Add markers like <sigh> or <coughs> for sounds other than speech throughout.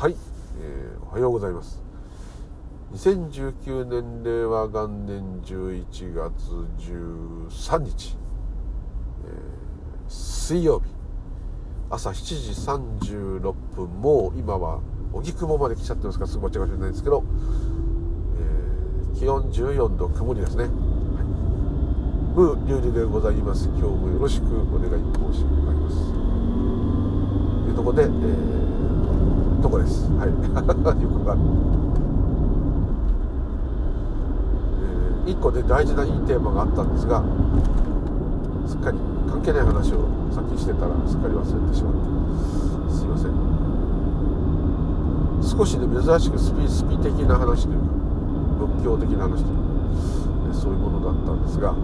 はい、えーおはようございます。2019年令和元年11月13日、えー水曜日朝7時36分もう今は荻窪まで来ちゃってますからすぐ間違いないんですけど、えー気温14度曇りですね、はい、ムーリュウリでございます。今日もよろしくお願い申し上げます。というところで、えー、とこです。はい。<laughs> よくわかるえー一個で大事ないいテーマがあったんですがすっかり関係ない話をさっきしてたらすっかり忘れてしまって。すいません。少しで珍しくスピスピ的な話というか仏教的な話というかえそういうものだったんですが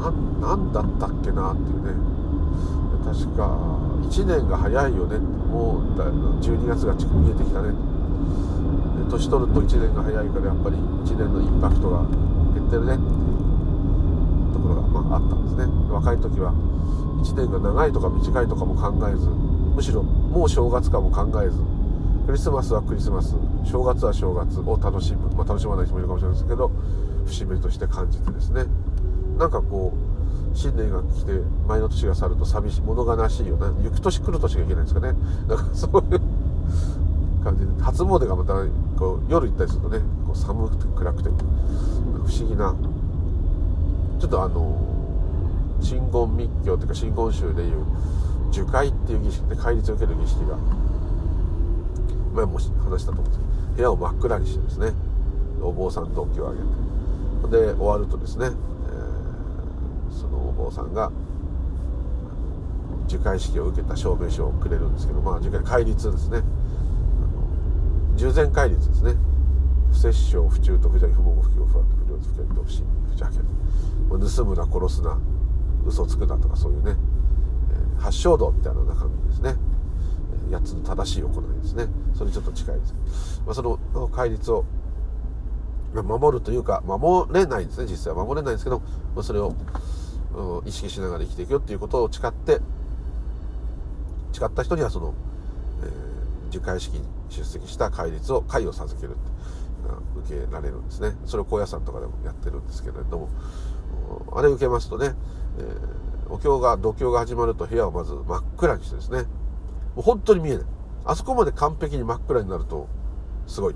なんなんだったっけなっていうね。確か1年が早いよねもう12月が見えてきたね。年取ると1年が早いからやっぱり1年のインパクトが減ってるね。っていうところが、まあ、あったんですね。若い時は1年が長いとか短いとかも考えずむしろもう正月かも考えずクリスマスはクリスマス正月は正月を楽しむ、まあ、楽しまない人もいるかもしれないですけど節目として感じてですね。なんかこう新年が来て前の年が去ると寂しい物悲しいよ。な行く年来る年がいけないんですかね。なんかそういう感じで初詣がまたこう夜行ったりするとねこう寒くて暗くて。不思議な。ちょっとあの真言密教というか真言宗でいう樹海っていう儀式で戒律を受ける儀式が前も話したと思うんですけど部屋を真っ暗にしてですねお坊さんとお経をあげて。で終わるとですね、坊さんが受戒式を受けた証明書をくれるんですけどまあ受戒戒律ですね。あの従前戒律ですね。不殺生不中と不邪不毛不教不悪不良不健と不信不邪険盗むな殺すな嘘つくなとかそういうね、えー八正道みたいな中身ですね。8つの正しい行いですね。それちょっと近いです、まあ、その戒律をま守るというか守れないんですね実際は。守れないんですけど、まあ、それを意識しながら生きていくよっていうことを誓って誓った人にはその、えー受戒式に出席した戒律を戒を授けるってあ受けられるんですね。それを高野山とかでもやってるんですけれどもあれ受けますとね、えーお経が度胸が始まると部屋をまず真っ暗にしてですねもう本当に見えない。あそこまで完璧に真っ暗になるとすごい。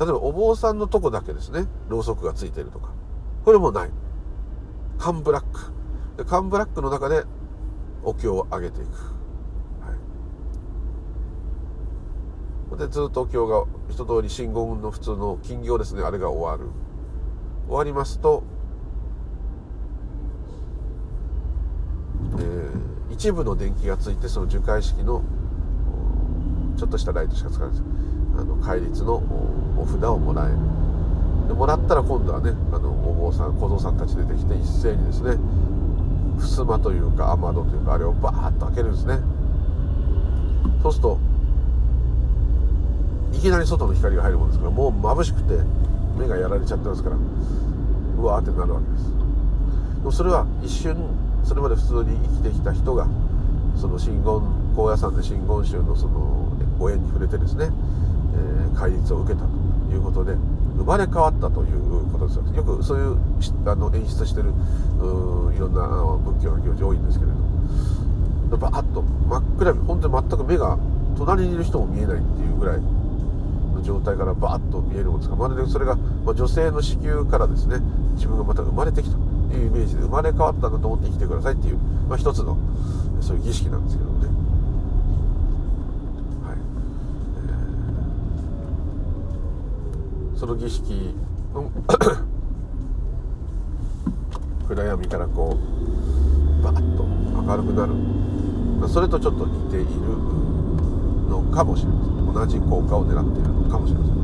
例えばお坊さんのとこだけですねろうそくがついてるとか。これもない。カンブラック。でカンブラックの中でお経を上げていく、はい、でずっとお経が一通り真言の普通の金行ですね。あれが終わる。終わりますと、えー一部の電気がついてその受戒式のちょっとしたライトしか使わないです。あの戒律のお札をもらえる。でもらったら今度はねあのお坊さん小僧さんたち出てきて一斉にですね襖というか雨戸というかあれをバーッと開けるんですね。そうするといきなり外の光が入るもんですからもう眩しくて目がやられちゃってますからうわーってなるわけです。でもそれは一瞬それまで普通に生きてきた人がその真言高野山で真言宗のそのご縁に触れてですね、えー戒律を受けたということで生まれ変わったということですよよくそういうあの演出してるいろんな仏教の行事多いんですけれどバーッと真っ暗に本当に全く目が隣にいる人も見えないっていうぐらいの状態からバーッと見えるもんですがまるでそれが、ま女性の子宮からですね。自分がまた生まれてきた。というイメージで生まれ変わったんだと思って生きてくださいっていう、まあ、一つのそういう儀式なんですけどもね。はいえーその儀式の <coughs> 暗闇からこうバッと明るくなる、まあそれとちょっと似ているのかもしれません。同じ効果を狙っているのかもしれませんね。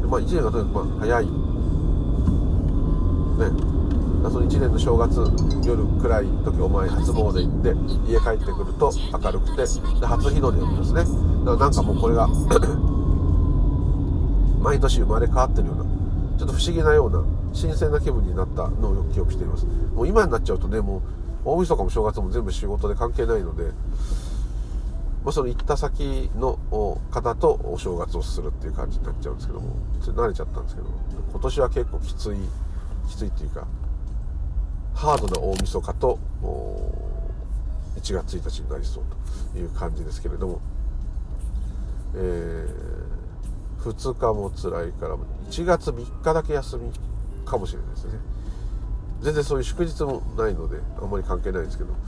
でまあ1年がとにかくまあ早い。ね。その1年の正月夜暗い時お前初詣行って家帰ってくると明るくてで初日の出を見ますね。だからなんかもうこれが <coughs> 毎年生まれ変わってるようなちょっと不思議なような新鮮な気分になったのをよく記憶しています。もう今になっちゃうとねも大晦日も正月も全部仕事で関係ないので、まあ、その行った先の方とお正月をするっていう感じになっちゃうんですけども慣れちゃったんですけど今年は結構きついきついっていうかハードな大晦日と1月1日になりそうという感じですけれども、えー、2日も辛いから1月3日だけ休みかもしれないですね。全然そういう祝日もないのであんまり関係ないんですけど、はい。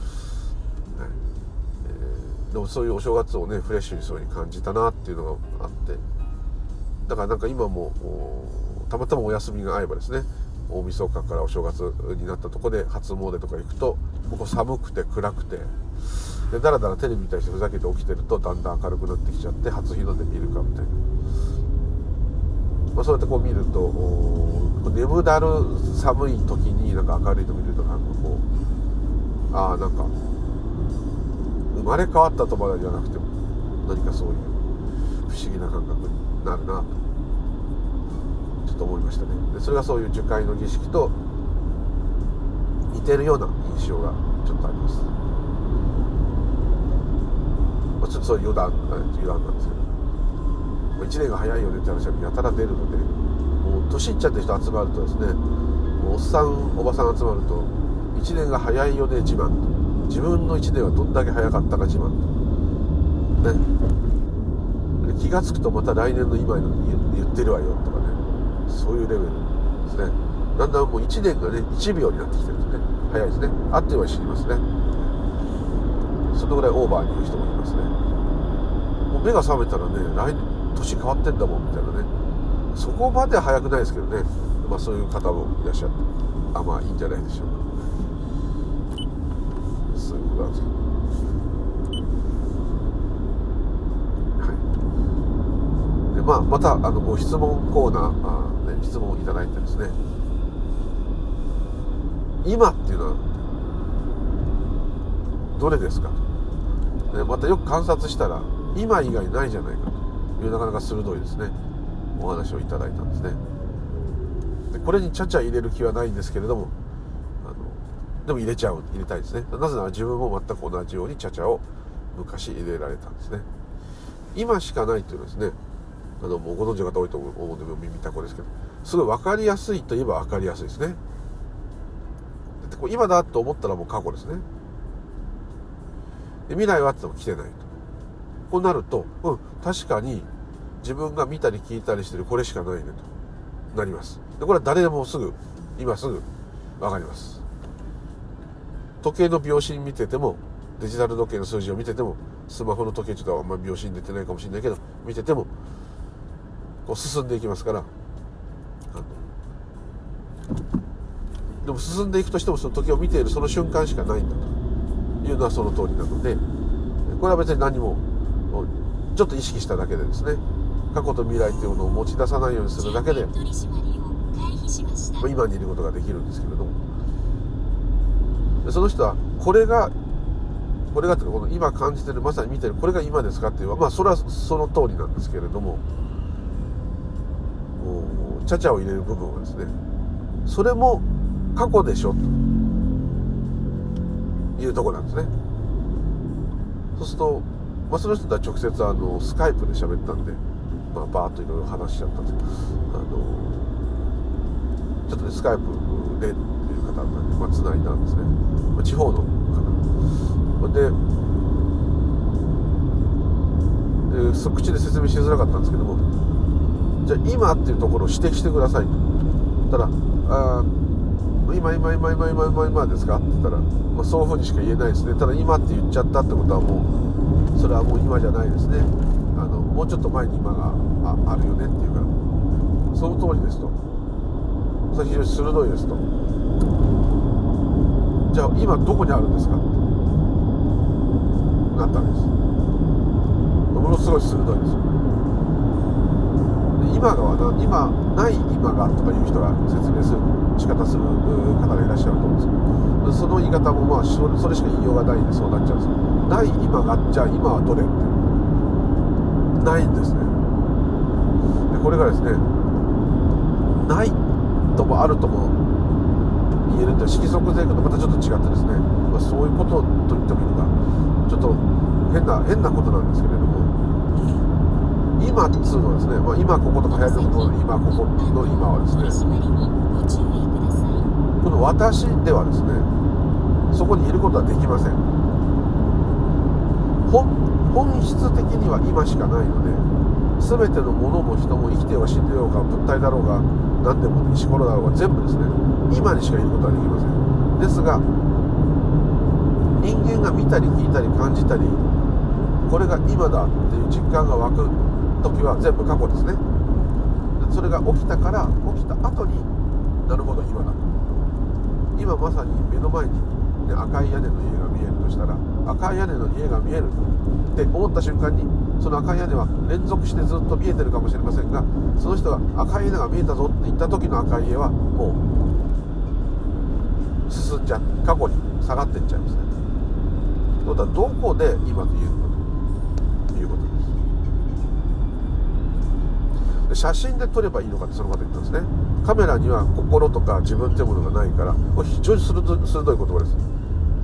えー、でもそういうお正月をねフレッシュにそういう風に感じたなっていうのがあって。だからなんか今もたまたまお休みが合えばですね大晦日からお正月になったとこで初詣とか行くとここ寒くて暗くてでだらだらテレビに対してふざけて起きてるとだんだん明るくなってきちゃって初日の出見るかみたいな、まあ、そうやってこう見ると眠だる寒い時になんか明るいの見るとなんかこうああなんか生まれ変わったとまでじゃなくても何かそういう不思議な感覚になるなと。と思いましたね。でそれがそういう樹海の儀式と似てるような印象がちょっとあります、まあ、ちょっとそういう余談余談なんですけど1年が早いよねって話はやたら出るのでもう年いっちゃって人集まるとですねおっさんおばさん集まると1年が早いよね自慢と自分の1年はどんだけ早かったか自慢とね。気が付くとまた来年の今に言ってるわよとかね。そういうレベルですね。だんだんもう1年がね1秒になってきてるんですね。早いですね。あっという間に死にますね。そのぐらいオーバーに言う人もいますね。もう目が覚めたらね来年変わってんだもんみたいなね。そこまで早くないですけどね。まあそういう方もいらっしゃって。あまあいいんじゃないでしょうか。そういうことなんですけどまあ、またあのご質問コーナーあー、ね質問をいただいてですね。今っていうのはどれですかと、またよく観察したら今以外ないじゃないかというなかなか鋭いですね。お話をいただいたんですね。でこれにちゃちゃ入れる気はないんですけれどもあのでも入れちゃう入れたいですね。なぜなら自分も全く同じようにちゃちゃを昔入れられたんですね。今しかないというのはですねあのご存知の方多いと思うので耳たこですけど。すごい分かりやすいといえば分かりやすいですね。でこう今だと思ったらもう過去ですね。で未来はっても来てないと。こうなるとうん確かに自分が見たり聞いたりしてるこれしかないねと。なります。でこれは誰でもすぐ今すぐ分かります。時計の秒針見ててもデジタル時計の数字を見ててもスマホの時計ちょっとあんまり秒針出てないかもしれないけど見ててもこう進んでいきますから。でも進んでいくとしてもその時を見ているその瞬間しかないんだというのはその通りなのでこれは別に何もちょっと意識しただけでですね過去と未来というものを持ち出さないようにするだけで今にいることができるんですけれども。その人はこれがこれがというかこの今感じてるまさに見てるこれが今ですかっていうのはまあそれはその通りなんですけれども。ちゃちゃを入れる部分はですねそれも過去でしょというとこなんですね。そうすると、まあ、その人とは直接あのスカイプで喋ったんで、まあ、バーッといろいろ話しちゃったんですけどあのちょっとねスカイプでっていう方なんで、まあ、つないだんですね、まあ、地方の方。でで口で説明しづらかったんですけどもじゃあ今っていうところを指摘してくださいと。たらあ今今今今今今今ですか？って言ったら、まあ、そういうふうにしか言えないですね。ただ今って言っちゃったってことはもうそれはもう今じゃないですね。あのもうちょっと前に今がああるよねっていうから。その通りですと。それ非常に鋭いですと。じゃあ今どこにあるんですか？なったわけです。ものすごい鋭いですよ。今がはな今ない今がとかいう人が説明する仕方する方がいらっしゃると思うんですけどその言い方もまあそれしか言いようがないんでそうなっちゃうんですない今がじゃあ今はどれってないんですねでこれがですねないともあるとも言えるって色即税とまたちょっと違ってですね、まあ、そういうことと言ってもいいのかちょっと変な変なことなんですけれども今っつうのはですね、まあ、今こことか流行りのことの今ここの今はですねこの私ではですねそこにいることはできません。本質的には今しかないので全てのものも人も生きては死んでようが物体だろうが何でも石ころだろうが全部ですね今にしかいることはできません。ですが人間が見たり聞いたり感じたりこれが今だっていう実感が湧く時は全部過去ですね。それが起きたから起きた後になるほど今だ今まさに目の前に、ね、赤い屋根の家が見えるとしたら赤い屋根の家が見えるって思った瞬間にその赤い屋根は連続してずっと見えてるかもしれませんがその人が赤い屋根が見えたぞって言った時の赤い家はもう進んじゃ過去に下がっていっちゃいますね。ということはどこで今という写真で撮ればいいのかってそのこと言ったんですね。カメラには心とか自分ってものがないからこれ非常に鋭い鋭い言葉です。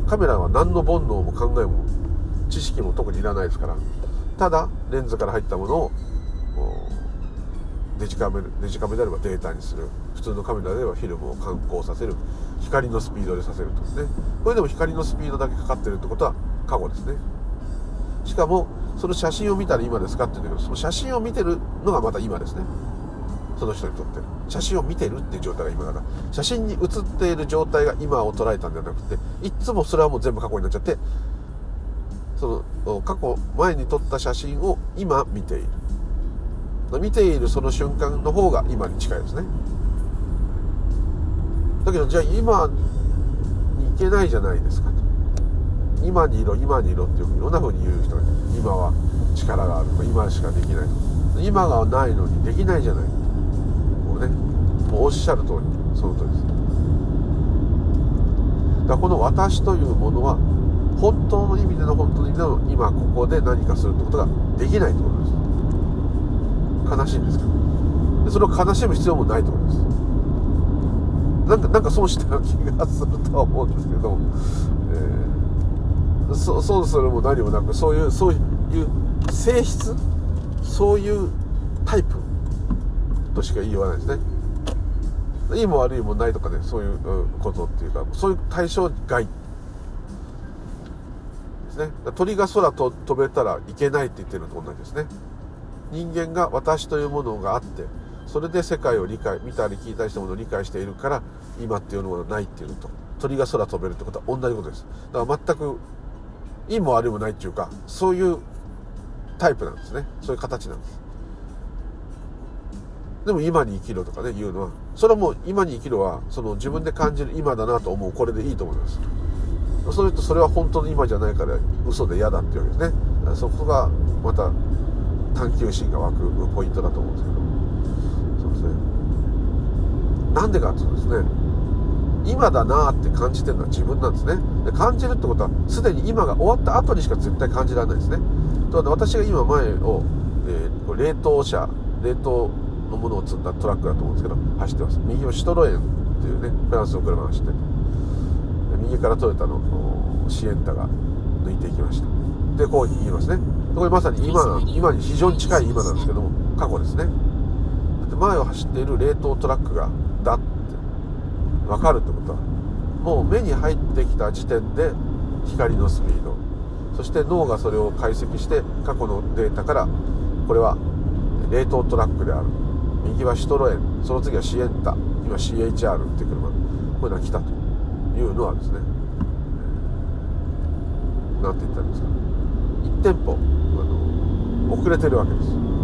カメラは何の煩悩も考えも知識も特にいらないですからただレンズから入ったものをデジカメデジカメであればデータにする。普通のカメラではフィルムを観光させる。光のスピードでさせるとですね。これでも光のスピードだけかかってるってことは過去ですね。しかもその写真を見たら今ですかって言うんだけどその写真を見てるのがまた今ですね。その人にとって。写真を見てるっていう状態が今だから。写真に写っている状態が今を捉えたんじゃなくていつもそれはもう全部過去になっちゃってその過去前に撮った写真を今見ている。見ているその瞬間の方が今に近いですね。だけどじゃあ今に行けないじゃないですか。今にいろ今にいろっていういろんなふうに言う人が今は力がある。とか今しかできない。と今がないのにできないじゃない。もうねもうおっしゃる通りその通りです。だからこの私というものは本当の意味での本当の意味での今ここで何かするってことができないってことです。悲しいんですけど。それを悲しむ必要もないってことです。なんかなんかそうした気がするとは思うんですけど、えー、そそうするも何もなくそういうそういう性質？そういうタイプ？としか言いようがないですね。いいも悪いもないとかねそういうことっていうかそういう対象外。ですね。鳥が空と飛べたらいけないって言ってるのと同じですね。人間が私というものがあってそれで世界を理解見たり聞いたりしたものを理解しているから今っていうのはないっていうのと鳥が空飛べるってことは同じことです。だから全くいいも悪いもないっていうかそういうタイプなんですね。そういう形なんです。でも今に生きろとかね言うのは。それはもう今に生きろはその自分で感じる今だなと思うこれでいいと思います。そうとそれは本当の今じゃないから嘘で嫌だっていうわけですね。そこがまた探求心が湧くポイントだと思うんですけど。そうですね。なんでかっていうとですね今だなって感じてるのは自分なんですね。で感じるってことはすでに今が終わった後にしか絶対感じられないですね。と私が今前を、えー、冷凍車冷凍のものを積んだトラックだと思うんですけど走ってます。右をシトロエンっていうねフランスの車が走ってて。右からトヨタのシエンタが抜いていきました。でこう言いますね。これまさに今今に非常に近い今なんですけども過去ですね。で前を走っている冷凍トラックがだって分かるってことはもう目に入ってきた時点で光のスピード。そして脳がそれを解析して過去のデータからこれは冷凍トラックである。右はシトロエンその次はシエンタ今 CHR っていう車。こういうのが来たというのはですね。何て言ったらいいんですか。1店舗あの遅れてるわけです。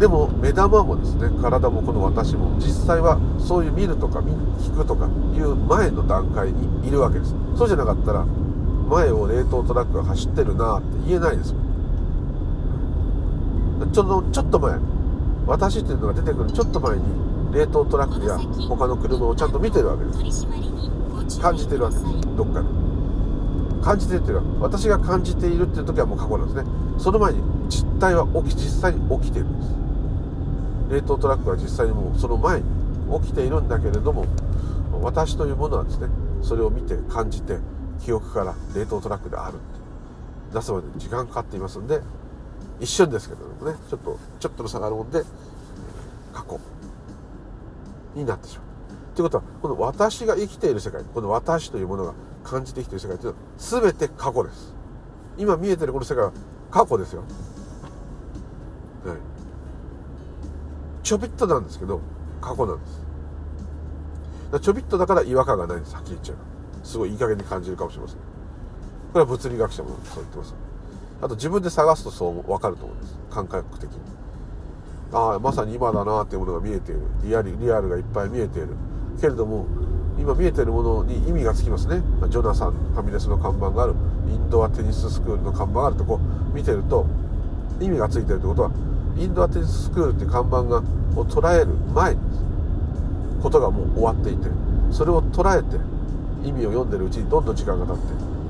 でも目玉もですね体もこの私も実際はそういう見るとか聞くとかいう前の段階にいるわけです。そうじゃなかったら前を冷凍トラックが走ってるなって言えないです。ちょっとちょっと前。私っていうのが出てくるちょっと前に冷凍トラックや他の車をちゃんと見てるわけです。感じてるわけです。どっかで。感じてるっていうのは私が感じているっていう時はもう過去なんですね。その前に実態は起き実際に起きてるんです。冷凍トラックは実際にもうその前に起きているんだけれども私というものはですねそれを見て感じて記憶から冷凍トラックであるって出すまで時間かかっていますんで一瞬ですけどもねちょっとちょっとの差があるもんで過去になってしまう。ということはこの私が生きている世界この私というものが感じてきている世界というのは全て過去です。今見えてるこの世界は過去ですよ、はい、ちょびっとなんですけど過去なんです。ちょびっとだから違和感がないんですはっきり言っちゃうすごいいい加減に感じるかもしれません。これは物理学者もそう言ってます。あと自分で探すとそう分かると思うんです。感覚的に。ああまさに今だなっていうものが見えている。リアルリアルがいっぱい見えている。けれども今見えてるものに意味がつきますね。ジョナサンファミレスの看板がある。インドアテニススクールの看板があるとこ見てると意味がついてるってことはインドアテニススクールって看板がを捉える前にことがもう終わっていてそれを捉えて意味を読んでるうちにどんどん時間が経っ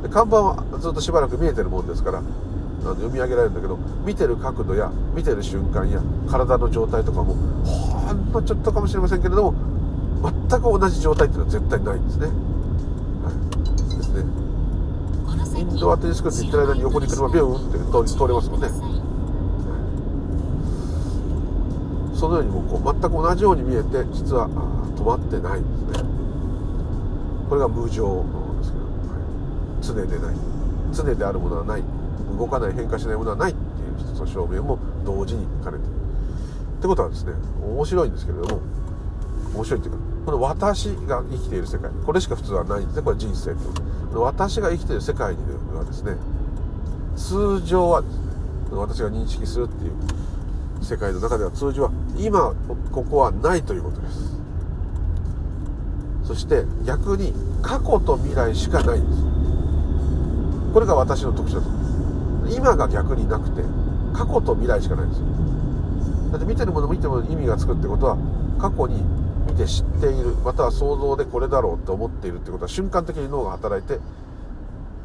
てで看板はずっとしばらく見えてるもんですからあの読み上げられるんだけど見てる角度や見てる瞬間や体の状態とかもほんのちょっとかもしれませんけれども全く同じ状態っていうのは絶対ないんですね。はい、ですね。インドアテニスクって言ってる間に横に車ビューンって通通れますもんね。そのようにもこう全く同じように見えて実は止まってないんですね。これが無常ですけど、はい、常でない。常であるものはない。動かない変化しないものはないっていう一つの証明も同時に兼ねてる。ってことはですね面白いんですけれども面白いっていうかこの私が生きている世界これしか普通はないんですねこれ人生ってこの私が生きている世界にはですね通常はですね私が認識するっていう世界の中では通常は今ここはないということです。そして逆に過去と未来しかないんです。これが私の特徴だと。今が逆になくて過去と未来しかないんですよ。だって見てるもの見てるものに意味がつくってことは過去に見て知っているまたは想像でこれだろうって思っているってことは瞬間的に脳が働いて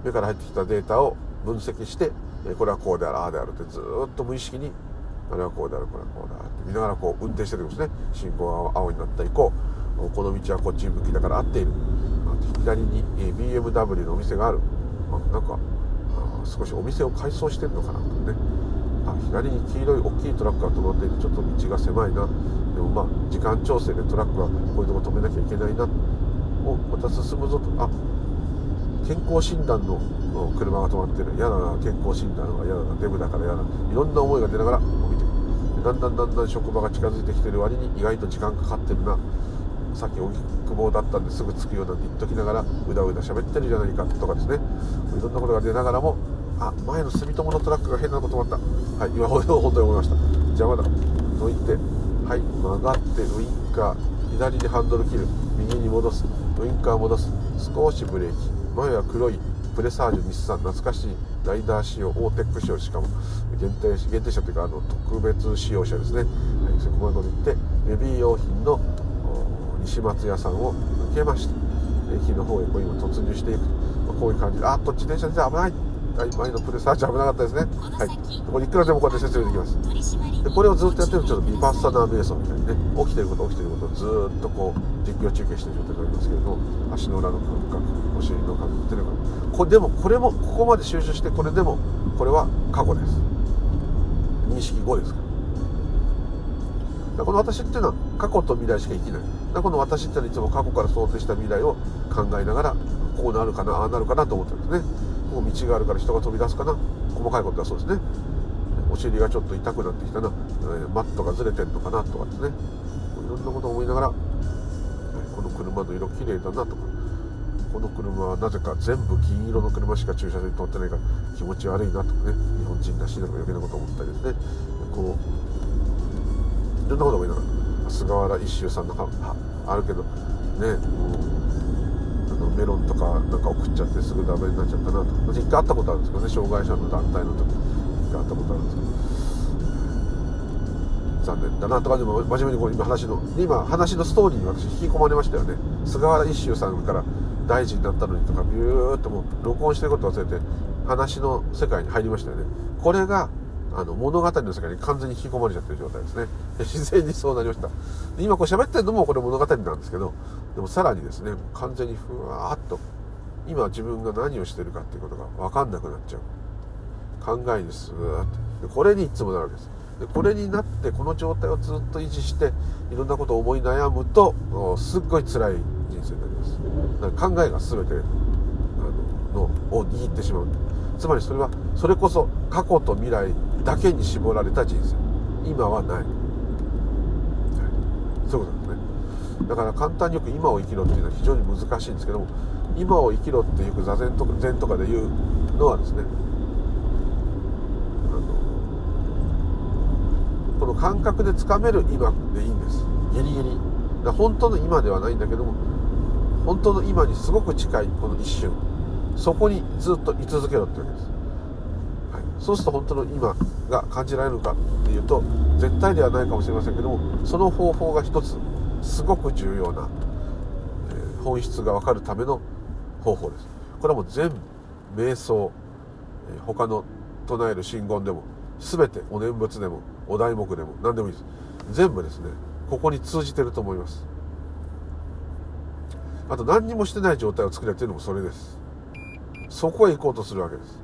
目から入ってきたデータを分析してこれはこうであるああであるってずっと無意識にあれはこうであるこれはこうだって見ながらこう運転してるんですね。信号が青になった以降この道はこっち向きだから合っている。左に BMW のお店がある。あなんか少しお店を改装してるのかなとね。あ左に黄色い大きいトラックが止まっていてちょっと道が狭いな。でもまあ時間調整でトラックはこういうとこ止めなきゃいけないな。おまた進むぞと。あ健康診断の車が止まってる嫌だな健康診断は嫌だなデブだから嫌だいろんな思いが出ながら見てるだんだんだんだん職場が近づいてきてる割に意外と時間かかってるなさっき荻窪だったんですぐ着くようなんて言っときながらうだうだ喋ってるじゃないかとかですねいろんなことが出ながらもあ前の住友のトラックが変なこと止まったはい今ほど本当に思いました邪魔だと言ってはい曲がってウインカー左にハンドル切る右に戻すウインカー戻す少しブレーキ前は黒いプレサージュ日産懐かしいライダー仕様オーテック仕様しかも限定限定車というかあの特別仕様車ですね、はい、そこまで行ってベビー用品の西松屋さんを抜けまして駅の方へこう今突入していく、まあ、こういう感じ。であっと自転車で危ない。はい、前のプレサーチ危なかったですね。はい。これいくらでもこうやって説明できます。で、これをずっとやってると、ちょっとビパッサナー瞑想みたいにね、起きてること、起きてることをずっとこう、実況中継してる状態になりますけれども、足の裏の感覚、お尻の感覚、手の感覚。これでも、これも、ここまで収集して、これでも、これは過去です。認識後ですから。この私っていうのは過去と未来しか生きない。だこの私っていうのはいつも過去から想定した未来を考えながら、こうなるかな、ああなるかなと思ってるんですね。こう道があるから人が飛び出すかな。細かいことはそうですね。お尻がちょっと痛くなってきたな、えマットがずれてんのかなとかですね。いろんなことを思いながら、この車の色綺麗だなとか。この車はなぜか全部銀色の車しか駐車場に通ってないから気持ち悪いなとかね。日本人らしいなとか余計なこと思ったりですね。こういろんなことを思いながら。菅原一秀さんのあるけどねもうメロンとかなんか送っちゃってすぐダメになっちゃったなと私一回会ったことあるんですけどね障害者の団体の時一回会ったことあるんですけど。残念だなとかでも真面目にこう今話の今話のストーリーに私引き込まれましたよね。菅原一秀さんから大臣になったのにとかビューッともう録音してること忘れて話の世界に入りましたよね。これがあの物語の世界に完全に引き込まれちゃってる状態ですね。<laughs> 自然にそうなりました。今こう喋ってるのもこれ物語なんですけどでもさらにですね完全にふわっと今自分が何をしてるかっていうことが分かんなくなっちゃう。考えにスーッと。これにいつもなるわけです。でこれになってこの状態をずっと維持していろんなことを思い悩むとすっごい辛い人生になります。だか考えが全てあののを握ってしまう。つまりそれはそれこそ過去と未来だけに絞られた人生。今はない、はい、そういうことですね。だから簡単によく今を生きろっていうのは非常に難しいんですけども今を生きろってよく座禅とか禅とかで言うのはですねこの感覚でつかめる今でいいんです。ギリギリ。だ本当の今ではないんだけども本当の今にすごく近いこの一瞬。そこにずっと居続けろってわけです、はい、そうすると本当の今が感じられるかっていうと絶対ではないかもしれませんけどもその方法が一つ。すごく重要な、え、本質が分かるための方法です。これはもう全部瞑想、え、他の唱える真言でも全てお念仏でもお題目でも何でもいいです。全部ですね。ここに通じてると思います。あと何にもしてない状態を作れっていうのもそれです。そこへ行こうとするわけです。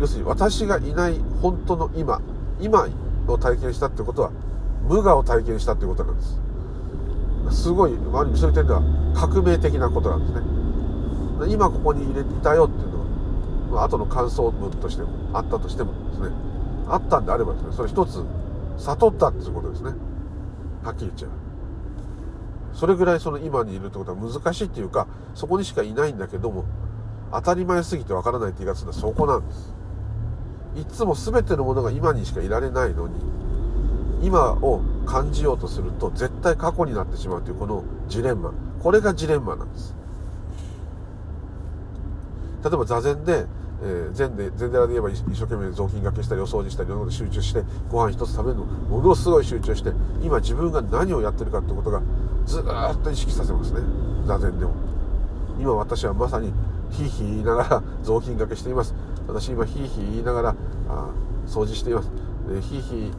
要するに私がいない本当の今今を体験したってことは無我を体験したってことなんです。すごいそういう点では革命的なことなんですね。今ここに入れたよっていうのは後の感想文としてもあったとしてもですね。あったんであればですねそれ一つ悟ったっていうことですね。はっきり言っちゃうそれぐらいその今にいるってことは難しいっていうかそこにしかいないんだけども当たり前すぎてわからないって言い方するのはそこなんです。いつも全てのものが今にしかいられないのに今を感じようとすると絶対過去になってしまうというこのジレンマ。これがジレンマなんです。例えば座禅でえー、禅で禅寺で言えば一生懸命雑巾がけしたりお掃除したりいろんなこと集中してご飯一つ食べるのものすごい集中して今自分が何をやってるかってことがずっと意識させますね。座禅でも。今私はまさにヒーヒー言いながら雑巾がけしています。私今ヒーヒー言いながらあ掃除しています、ヒーヒー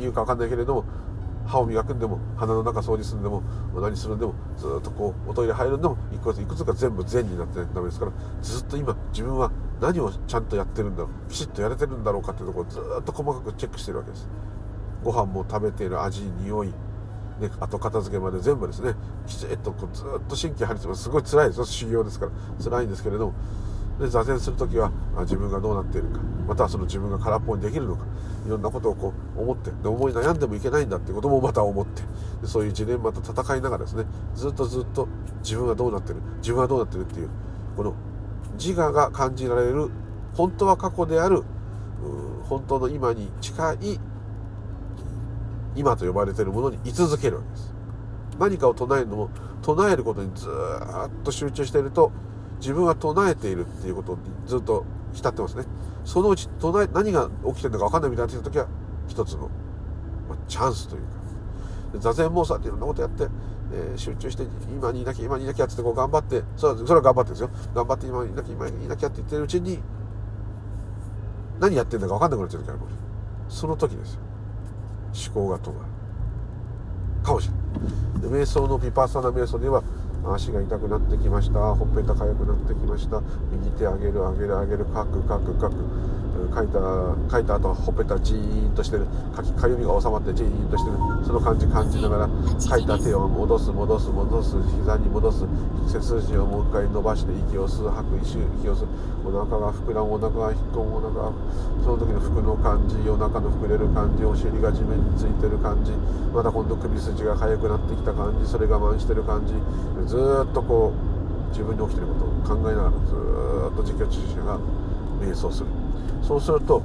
言うか分かんないけれども歯を磨くんでも鼻の中掃除するんでも何するんでもずっとこうおトイレ入るんでもいくついくつか全部善になってないとダメですからずっと今自分は何をちゃんとやってるんだろうきちっとやれてるんだろうかっていうところをずっと細かくチェックしてるわけです。ご飯も食べている味匂いね、後片付けまで全部ですねきちっとこうずっと神経張り詰めすごい辛いです。修行ですから辛いんですけれどもで座禅する時は自分がどうなっているかまたはその自分が空っぽにできるのかいろんなことをこう思ってで思い悩んでもいけないんだっていうこともまた思ってでそういうジレンマと戦いながらですねずっとずっと自分はどうなってる自分はどうなってるっていうこの自我が感じられる本当は過去である本当の今に近い今と呼ばれているものに居続けるわけです。何かを唱えるのも唱えることにずっと集中していると自分は唱えているっていうことにずっと浸ってますね。そのうち唱え何が起きてるのか分かんないみたいな時は一つの、まあ、チャンスというか座禅妄想っていろんなことやって、えー、集中して今にいなきゃ今にいなきゃってこう頑張ってそれはそれは頑張ってですよ。頑張って今にいなきゃ今にいなきゃって言ってるうちに何やってんだか分かんなくなっちゃう時ありますその時ですよ。思考が止まる。かもしれない。瞑想のピパーサナ瞑想では足が痛くなってきました。ほっぺたかゆくなってきました。右手上げる上げる上げるカクカクカク書いた書いた後ほっぺたジーンとしてる。かきかゆみが収まってジーンとしてる。その感じ感じながら書いた手を戻す戻す戻す。膝に戻す。背筋をもう一回伸ばして息を吸う。吐く一周息を吸う。お腹が膨らむお腹が引っ込むお腹がその時の服の感じお腹の膨れる感じお尻が地面についてる感じ。また今度首筋が速くなってきた感じ。それ我慢してる感じ。ずっとこう自分に起きてることを考えながらずっと自己中心が瞑想する。そうすると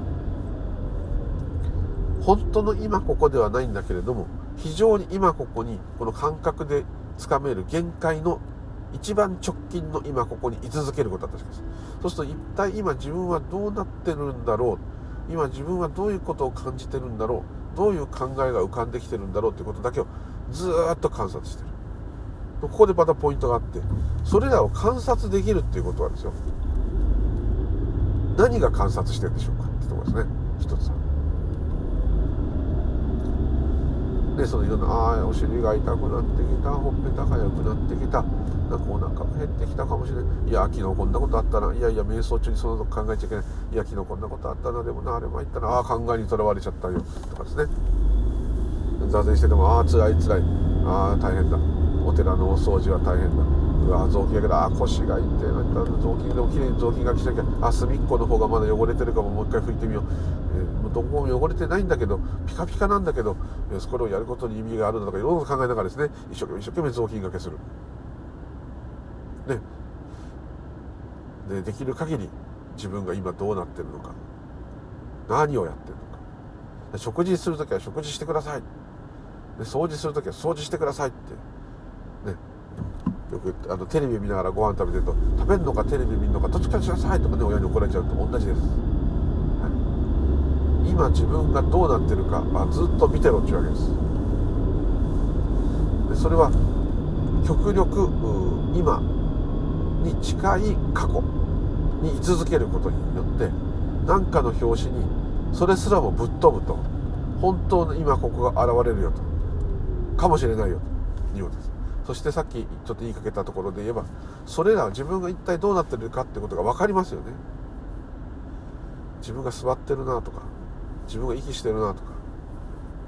本当の今ここではないんだけれども非常に今ここにこの感覚でつかめる限界の一番直近の今ここに居続けることだとします。そうすると一体今自分はどうなってるんだろう？今自分はどういうことを感じてるんだろう？どういう考えが浮かんできてるんだろう？ということだけをずっと観察してる。ここでまたポイントがあってそれらを観察できるっていうことはですよ。何が観察してるんでしょうかってとこですね。一つ。はでそのいろんなああお尻が痛くなってきたほっぺたが痒くなってきたなんかお腹が減ってきたかもしれない。いや昨日こんなことあったな。いやいや瞑想中にそのこと考えちゃいけない。いや昨日こんなことあったな。でもなあれ参ったな。ああ考えにとらわれちゃったよ。とかですね。座禅しててもああ辛い辛い。ああ大変だ。お寺のお掃除は大変だ。うわ雑巾がけどあ腰が痛いな雑巾でもきれいに雑巾がきしなきゃ。あ隅っこの方がまだ汚れてるかも。もう一回拭いてみよう、えー、どこも汚れてないんだけどピカピカなんだけど、えー、これをやることに意味があるのとかいろいろ考えながらですね一生懸命一生懸命雑巾がけする。ね。でできる限り自分が今どうなってるのか。何をやってるのか。食事する時は食事してください。で掃除する時は掃除してくださいって。よくあのテレビ見ながらご飯食べてると食べるのかテレビ見るのかどっちかにしなさいとかね親に怒られちゃうと同じです、はい、今自分がどうなってるか、まあ、ずっと見てろっていうわけです。でそれは極力今に近い過去に居続けることによって何かの表紙にそれすらもぶっ飛ぶと本当の今ここが現れるよとかもしれないよということです。そしてさっきちょっと言いかけたところで言えばそれらは自分が一体どうなってるかってことが分かりますよね。自分が座ってるなとか自分が息してるなとか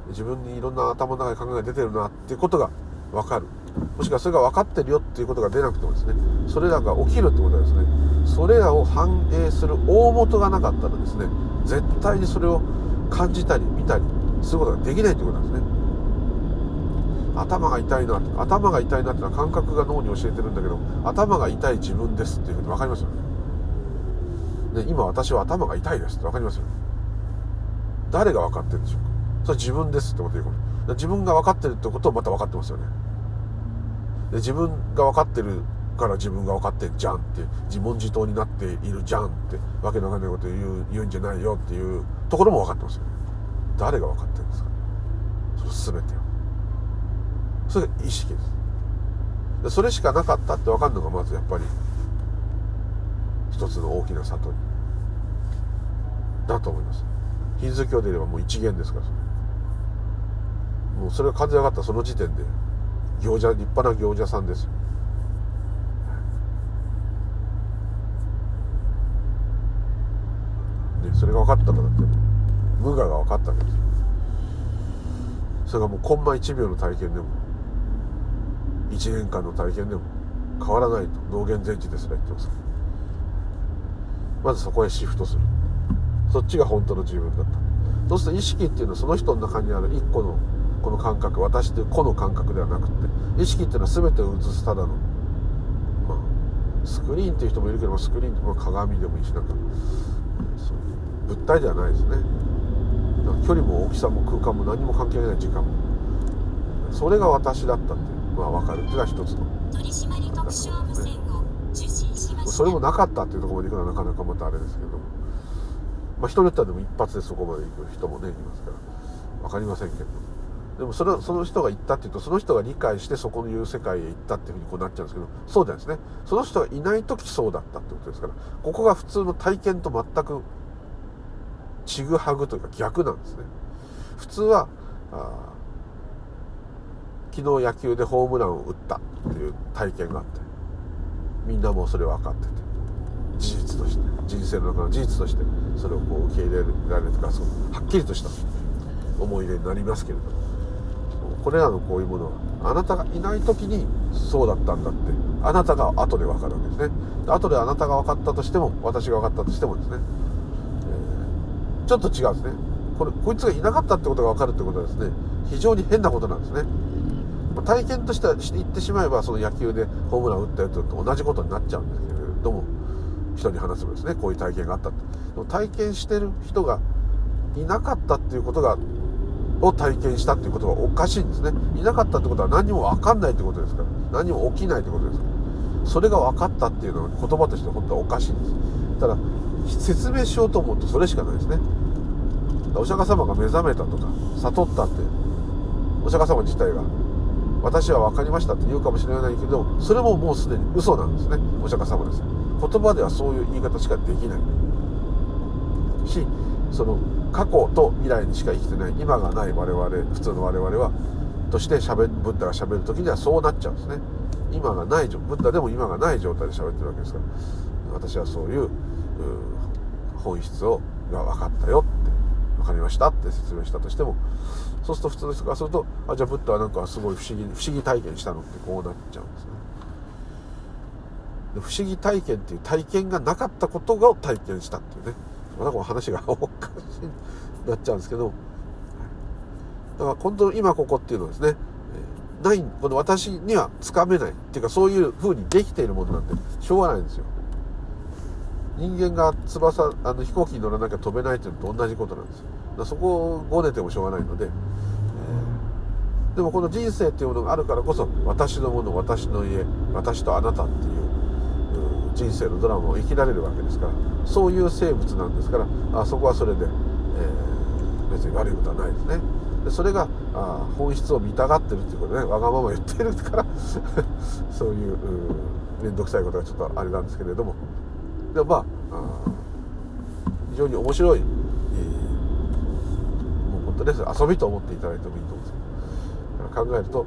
自分にいろんな頭の中に考えが出てるなっていうことが分かる。もしくはそれが分かってるよっていうことが出なくてもですねそれらが起きるってことはですね。それらを反映する大元がなかったらですね絶対にそれを感じたり見たりすることができないということなんですね。頭が痛いな頭が痛いなってのは感覚が脳に教えてるんだけど頭が痛い自分ですっていうふうに分かりますよね。ね今私は頭が痛いですって分かりますよね。誰が分かってるんでしょうか。それは自分ですってこと言うかも自分が分かってるってことをまた分かってますよね。で自分が分かってるから自分が分かってんじゃんって自問自答になっているじゃんってわけのわかんないこと言う言うんじゃないよっていうところも分かってますよね。誰が分かってるんですか。その全てをそれ意識です。それしかなかったって分かるのがまずやっぱり一つの大きな悟りだと思います。ヒンズー教で言えばもう一元ですからそれ。もうそれが完全上がったその時点で行者立派な行者さんですよ。ね、それが分かったらだって無我が分かったわけですよ。それがもうコンマ1秒の体験でも1年間の体験でも変わらないと道元全知ですら言ってます。まずそこへシフトする。そっちが本当の自分だった。そうすると意識っていうのはその人の中にある一個のこの感覚私という個の感覚ではなくって意識っていうのは全てを映すただの、まあ、スクリーンっていう人もいるけどスクリーンって、まあ、鏡でもいいしなんかそういう物体ではないですね。距離も大きさも空間も何も関係ない時間も。それが私だったっていう。まあ分かるっていうのは一つの。それもなかったっていうところまで行くのはなかなかまたあれですけどまあ人によってはでも一発でそこまで行く人もねいますから。分かりませんけど。でもそれその人が行ったっていうとその人が理解してそこのいう世界へ行ったっていうふうにこうなっちゃうんですけどそうじゃないですね。その人がいない時そうだったってことですからここが普通の体験と全くちぐはぐというか逆なんですね。普通はあ昨日野球でホームランを打ったっていう体験があってみんなもそれ分かってて事実として人生の中の事実としてそれをこう受け入れられるとかそうはっきりとした思い出になりますけれどもこれらのこういうものはあなたがいない時にそうだったんだってあなたが後で分かるわけですね。後であなたが分かったとしても私が分かったとしてもですね、えー、ちょっと違うんですね。これこいつがいなかったってことが分かるってことはですね非常に変なことなんですね。体験としてはして言ってしまえばその野球でホームラン打ったやつと同じことになっちゃうんですけれども人に話すもですね。こういう体験があったでも体験してる人がいなかったっていうことがを体験したっていうことはおかしいんですね。いなかったってことは何も分かんないってことですから。何も起きないってことですから。それが分かったっていうのは言葉として本当はおかしいんです。ただ説明しようと思うとそれしかないですね。お釈迦様が目覚めたとか悟ったってお釈迦様自体が私は分かりましたって言うかもしれないけどそれももうすでに嘘なんですね。お釈迦様です言葉ではそういう言い方しかできない。しその過去と未来にしか生きてない今がない我々普通の我々はとしてしゃべブッダがしゃべる時にはそうなっちゃうんですね。今がないブッダでも今がない状態で喋ってるわけですから。私はそういう本質をが分かったよって分かりましたって説明したとしてもそうすると普通の人か？らするとあじゃあブッダはなんかすごい不思議不思議体験したのってこうなっちゃうんですね。不思議体験っていう体験がなかったことを体験したっていうね。またこの話がおかしいなっちゃうんですけど。だから本当の今ここっていうのはですねないこの私にはつかめないっていうかそういう風にできているものなんてしょうがないんですよ。人間が翼あの飛行機に乗らなきゃ飛べないっていうのと同じことなんですよ。だそこをごねてもしょうがないので、えー、でもこの人生っていうものがあるからこそ私のもの私の家私とあなたっていう人生のドラマを生きられるわけですからそういう生物なんですからあそこはそれで、えー、別に悪いことはないですね。でそれがあ本質を見たがってるっていうことねわがまま言ってるから <laughs> そういう面倒くさいことがちょっとあれなんですけれども。でもまあ非常に面白い、えー、もう本当です遊びと思っていただいてもいいと思うんですけど考えると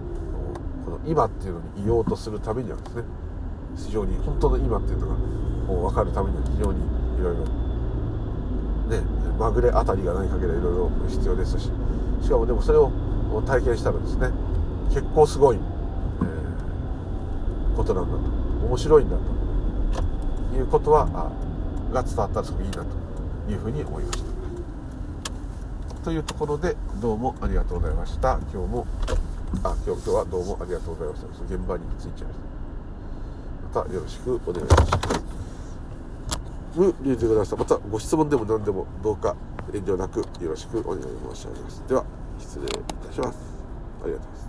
この今っていうのにいようとするためにはですね非常に本当の今っていうのがもう分かるためには非常にいろいろねまぐれあたりがない限りいろいろ必要ですししかもでもそれを体験したらですね結構すごい、えー、ことなんだと面白いんだということはあが伝わったらすごくいいなというふうに思いました。というところでどうもありがとうございました。今日もあ今日今日はどうもありがとうございました。現場に着いちゃいました。またよろしくお願いします。ルーズください。またご質問でも何でもどうか遠慮なくよろしくお願い申し上げます。では、失礼いたします。ありがとうございます。